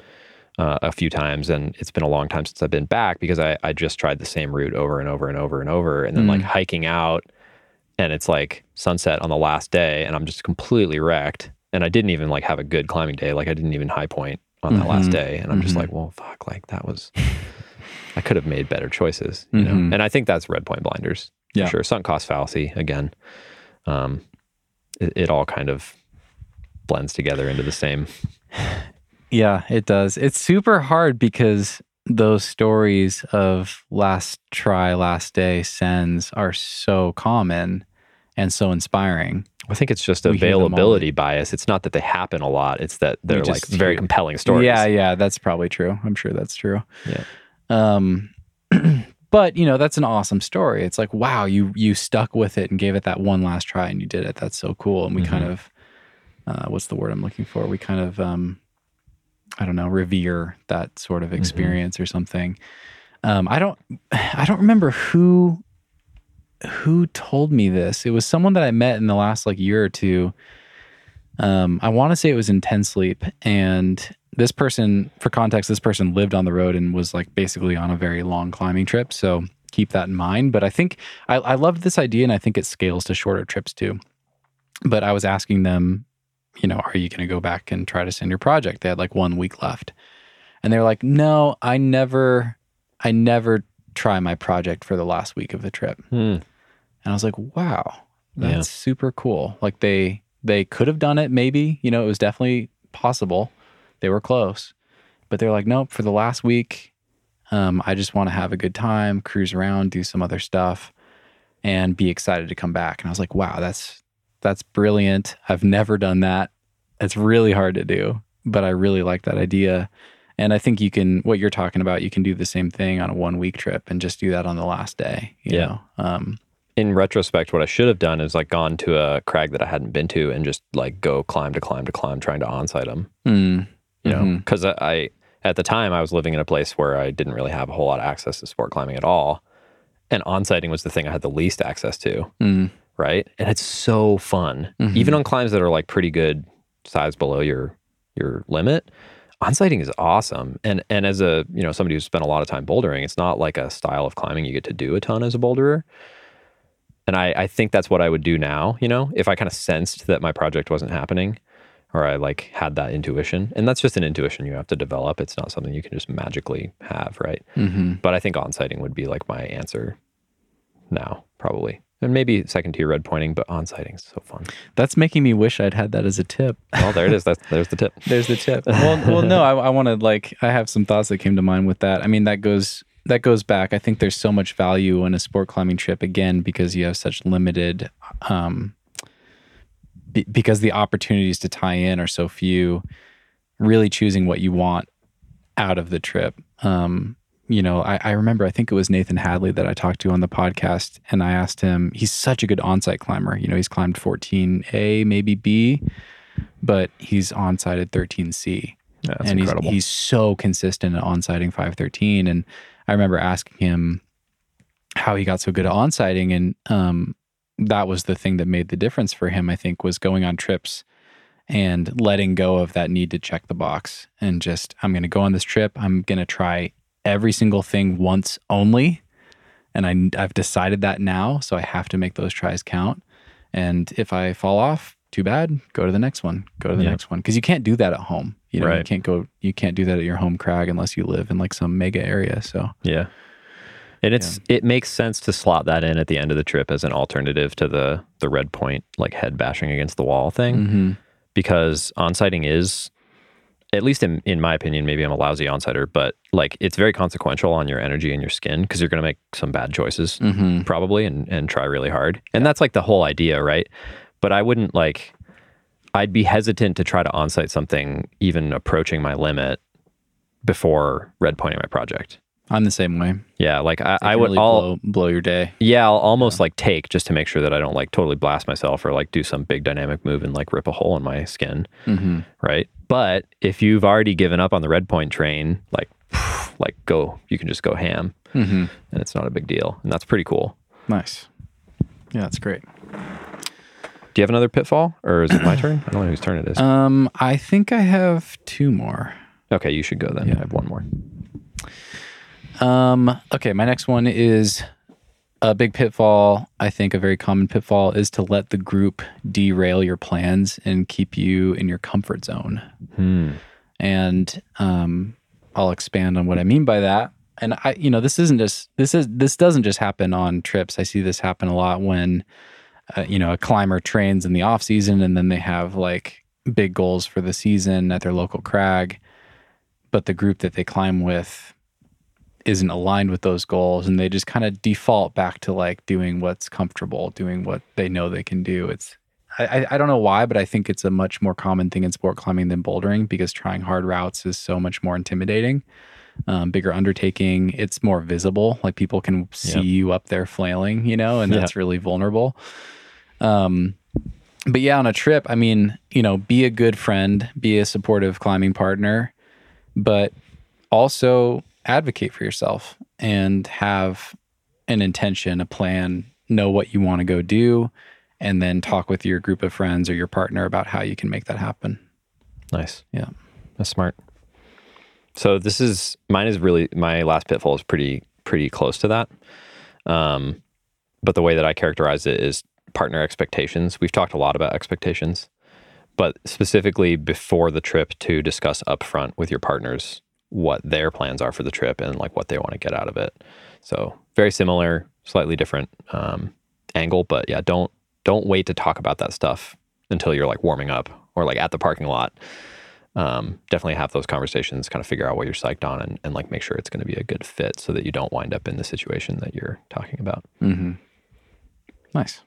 uh, a few times and it's been a long time since I've been back because I, I just tried the same route over and over and over and over. And then Mm. like hiking out and it's like sunset on the last day and I'm just completely wrecked. And I didn't even like have a good climbing day. Like I didn't even high point on that last Mhm. day. And I'm just Mhm. like, well, fuck, like that was, I could have made better choices, you know? Mhm. And I think that's red point blinders. Yeah. Sure. Sunk cost fallacy again. Um, it, it all kind of blends together into the same. Yeah, it does. It's super hard because those stories of last try, last day sends are so common and so inspiring. I think it's just We hear them all. availability bias. It's not that they happen a lot. It's that they're like very compelling stories. Yeah, yeah, that's probably true. I'm sure that's true. Yeah. Um [clears throat] but, you know, that's an awesome story. It's like, wow, you you stuck with it and gave it that one last try and you did it. That's so cool. And we kind Mhm. of uh what's the word I'm looking for? We kind of um I don't know, revere that sort of experience or something. Um I don't [sighs] I don't remember who who told me this. It was someone that I met in the last like year or two. Um, I want to say it was in Ten Sleep, and this person, for context, this person lived on the road and was like basically on a very long climbing trip. So keep that in mind. But I think I, I loved this idea, and I think it scales to shorter trips too. But I was asking them, you know, are you going to go back and try to send your project? They had like one week left, and they were like, no, I never, I never try my project for the last week of the trip. Hmm. And I was like, wow, that's Yeah. super cool. Like they they could have done it maybe, you know, it was definitely possible. They were close. But they're like, nope, for the last week, um, I just want to have a good time, cruise around, do some other stuff, and be excited to come back. And I was like, wow, that's that's brilliant. I've never done that. It's really hard to do, but I really like that idea. And I think you can what you're talking about, you can do the same thing on a one week trip and just do that on the last day. You Yeah. know? Um In retrospect, what I should have done is like gone to a crag that I hadn't been to and just like go climb to climb to climb, trying to onsight them. mm, You know, because I, I at the time I was living in a place where I didn't really have a whole lot of access to sport climbing at all, and onsighting was the thing I had the least access to. mm, right? And it's so fun, Mhm. even on climbs that are like pretty good size below your your limit. Onsighting is awesome, and and as a you know somebody who's spent a lot of time bouldering, it's not like a style of climbing you get to do a ton as a boulderer. And I I think that's what I would do now. You know, if I kind of sensed that my project wasn't happening, or I like had that intuition, and that's just an intuition you have to develop. It's not something you can just magically have, right? hmm But I think onsighting would be like my answer now, probably. And maybe second tier red pointing, but onsighting is so fun. That's making me wish I'd had that as a tip. Well, there it is. That's there's the tip. [laughs] There's the tip. well, well, no, I, I want to like. I have some thoughts that came to mind with that. I mean, that goes that goes back. I think there's so much value in a sport climbing trip again because you have such limited, um, be, because the opportunities to tie in are so few. Really choosing what you want out of the trip. Um, you know, I, I remember I think it was Nathan Hadley that I talked to on the podcast, and I asked him. He's such a good on-sight climber. You know, he's climbed 14A, maybe B, but he's onsight at 13C That's and he's, incredible. he's so consistent at onsighting 513 and i remember asking him how he got so good at onsighting and um, that was the thing that made the difference for him i think was going on trips and letting go of that need to check the box and just i'm going to go on this trip. I'm going to try every single thing once only and I, i've decided that now so i have to make those tries count. And if i fall off too bad. Go to the next one. Go to the Yeah. next one. Because you can't do that at home. You know you can't go you can't do that at your home crag unless you live in like some mega area so yeah. And it's it makes sense to slot that in at the end of the trip as an alternative to the the red point like head bashing against the wall thing mm-hmm. because onsighting is at least in, in my opinion, maybe I'm a lousy onsighter, but like it's very consequential on your energy and your skin because you're going to make some bad choices Mm-hmm. probably and, and try really hard. And that's like the whole idea, right? But I wouldn't like, I'd be hesitant to try to onsight something even approaching my limit before red pointing my project. I'm the same way. Yeah, like I, I would really all blow, blow your day. yeah, I'll almost like take just to make sure that I don't like totally blast myself or like do some big dynamic move and like rip a hole in my skin, Mm-hmm. right? But if you've already given up on the red point train, like [sighs] like go, you can just go ham Mm-hmm. and it's not a big deal. And that's pretty cool. Nice. Yeah, that's great. Do you have another pitfall or is it my turn? I don't know whose turn it is. Um, I think I have two more. okay, you should go then. Yeah. I have one more. Um, okay, my next one is a big pitfall. I think a very common pitfall is to let the group derail your plans and keep you in your comfort zone. Hmm. And um, I'll expand on what I mean by that. And I, you know, this isn't just this is this doesn't just happen on trips. I see this happen a lot when, uh, you know, a climber trains in the off season and then they have like big goals for the season at their local crag, but the group that they climb with isn't aligned with those goals and they just kind of default back to like doing what's comfortable doing what they know they can do. It's I, I- don't know why but i think it's a much more common thing in sport climbing than bouldering because trying hard routes is so much more intimidating um, bigger undertaking. It's more visible like people can see Yep. you up there flailing you know and that's really vulnerable. Um, but yeah on a trip i mean you know be a good friend be a supportive climbing partner but also advocate for yourself and have an intention, a plan, know what you want to go do, and then talk with your group of friends or your partner about how you can make that happen. Nice. Yeah. That's smart. So this is mine is really my last pitfall is pretty pretty close to that. Um, but the way that I characterize it is partner expectations. We've talked a lot about expectations, but specifically before the trip to discuss upfront with your partners what their plans are for the trip and like what they want to get out of it. So very similar, slightly different um, angle, but yeah, don't don't wait to talk about that stuff until you're like warming up or like at the parking lot um, definitely have those conversations, kind of figure out what you're psyched on and, and like make sure it's going to be a good fit so that you don't wind up in the situation that you're talking about. Mm-hmm. Nice.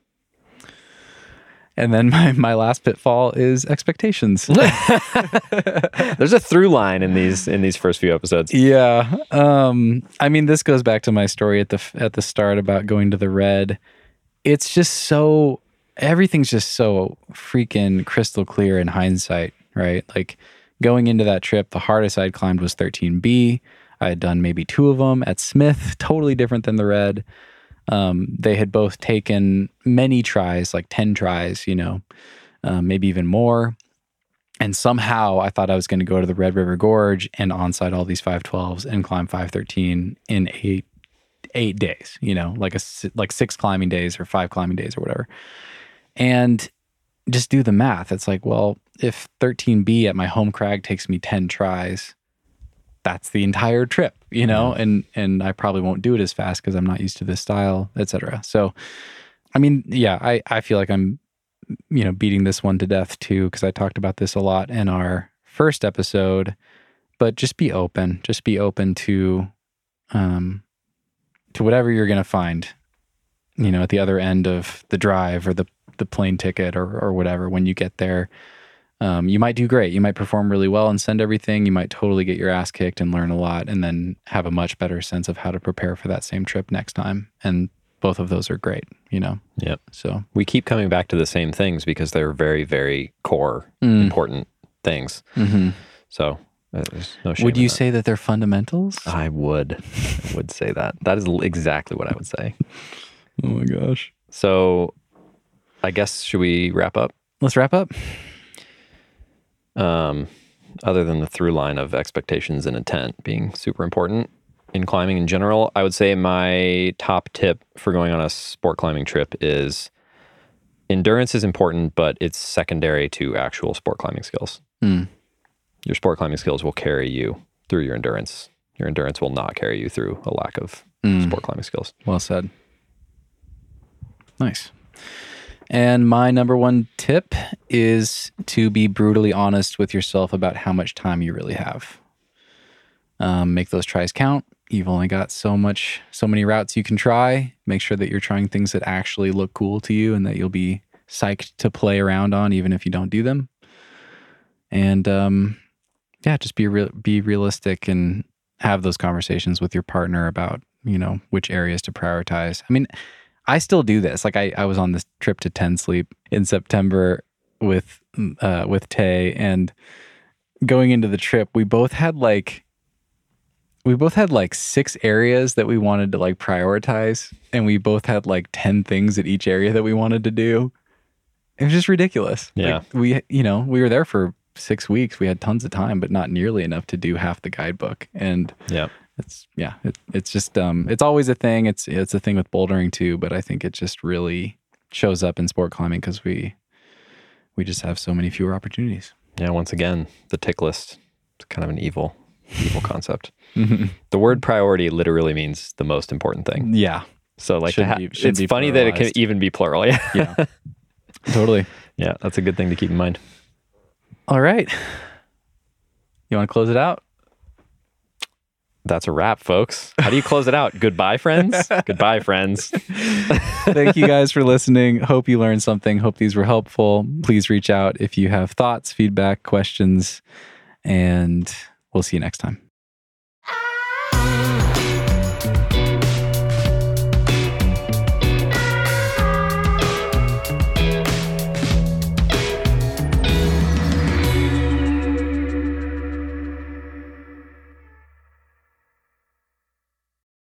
And then my, [laughs] my last pitfall is expectations. [laughs] There's a through line in these in these first few episodes. Yeah. Um, I mean, this goes back to my story at the at the start about going to the red. It's just so everything's just so freaking crystal clear in hindsight, right? Like going into that trip, the hardest I'd climbed was 13B. I had done maybe two of them at Smith, totally different than the red. Um, they had both taken many tries, like 10 tries, you know, um, maybe even more. And somehow I thought I was going to go to the Red River Gorge and onsight all these 512s and climb 513 in eight eight days, you know, like a like six climbing days or five climbing days or whatever. And just do the math. It's like, well, if 13B at my home crag takes me 10 tries, that's the entire trip, you know, and and I probably won't do it as fast because I'm not used to this style, etc. So, I mean, yeah, I I feel like I'm, you know, beating this one to death too because I talked about this a lot in our first episode. But just be open. Just be open to, um, to whatever you're gonna find, you know, at the other end of the drive or the the plane ticket or or whatever when you get there. Um, you might do great. You might perform really well and send everything. You might totally get your ass kicked and learn a lot, and then have a much better sense of how to prepare for that same trip next time. And both of those are great, you know. Yep. So We keep coming back to the same things because they're very, very core, Mm. important things. Mhm. So uh, there's no shame would you that. say that they're fundamentals? I would. I would say that. That is exactly what I would say. oh my gosh. So I guess should we wrap up? Let's wrap up. Um, other than the through line of expectations and intent being super important in climbing in general, I would say my top tip for going on a sport climbing trip is endurance is important, but it's secondary to actual sport climbing skills. Mm. Your sport climbing skills will carry you through your endurance. Your endurance will not carry you through a lack of Mm. sport climbing skills. Well said. Nice. And my number one tip is to be brutally honest with yourself about how much time you really have. Um, make those tries count. You've only got so much, so many routes you can try. Make sure that you're trying things that actually look cool to you and that you'll be psyched to play around on, even if you don't do them. And um, yeah, just be real, be realistic and have those conversations with your partner about you know which areas to prioritize. I mean, I still do this. Like I, I was on this trip to Ten Sleep in September with uh, with Tay, and going into the trip, we both had like we both had like six areas that we wanted to like prioritize, and we both had like ten things at each area that we wanted to do. It was just ridiculous. Yeah, like we you know we were there for six weeks. We had tons of time, but not nearly enough to do half the guidebook. And yeah, it's yeah, it, it's just um, it's always a thing. It's it's a thing with bouldering too, but I think it just really shows up in sport climbing because we we just have so many fewer opportunities. Yeah, once again, the tick list is kind of an evil evil concept. the word priority literally means the most important thing. Yeah. So like ha- be, it's funny that it can even be plural. [laughs] Yeah. yeah. totally. Yeah, that's a good thing to keep in mind. All right. You want to close it out? That's a wrap, folks. How do you close it out? Goodbye, friends. [laughs] Goodbye, friends. Thank you guys for [laughs] listening. Hope you learned something. Hope these were helpful. Please reach out if you have thoughts, feedback, questions, and we'll see you next time.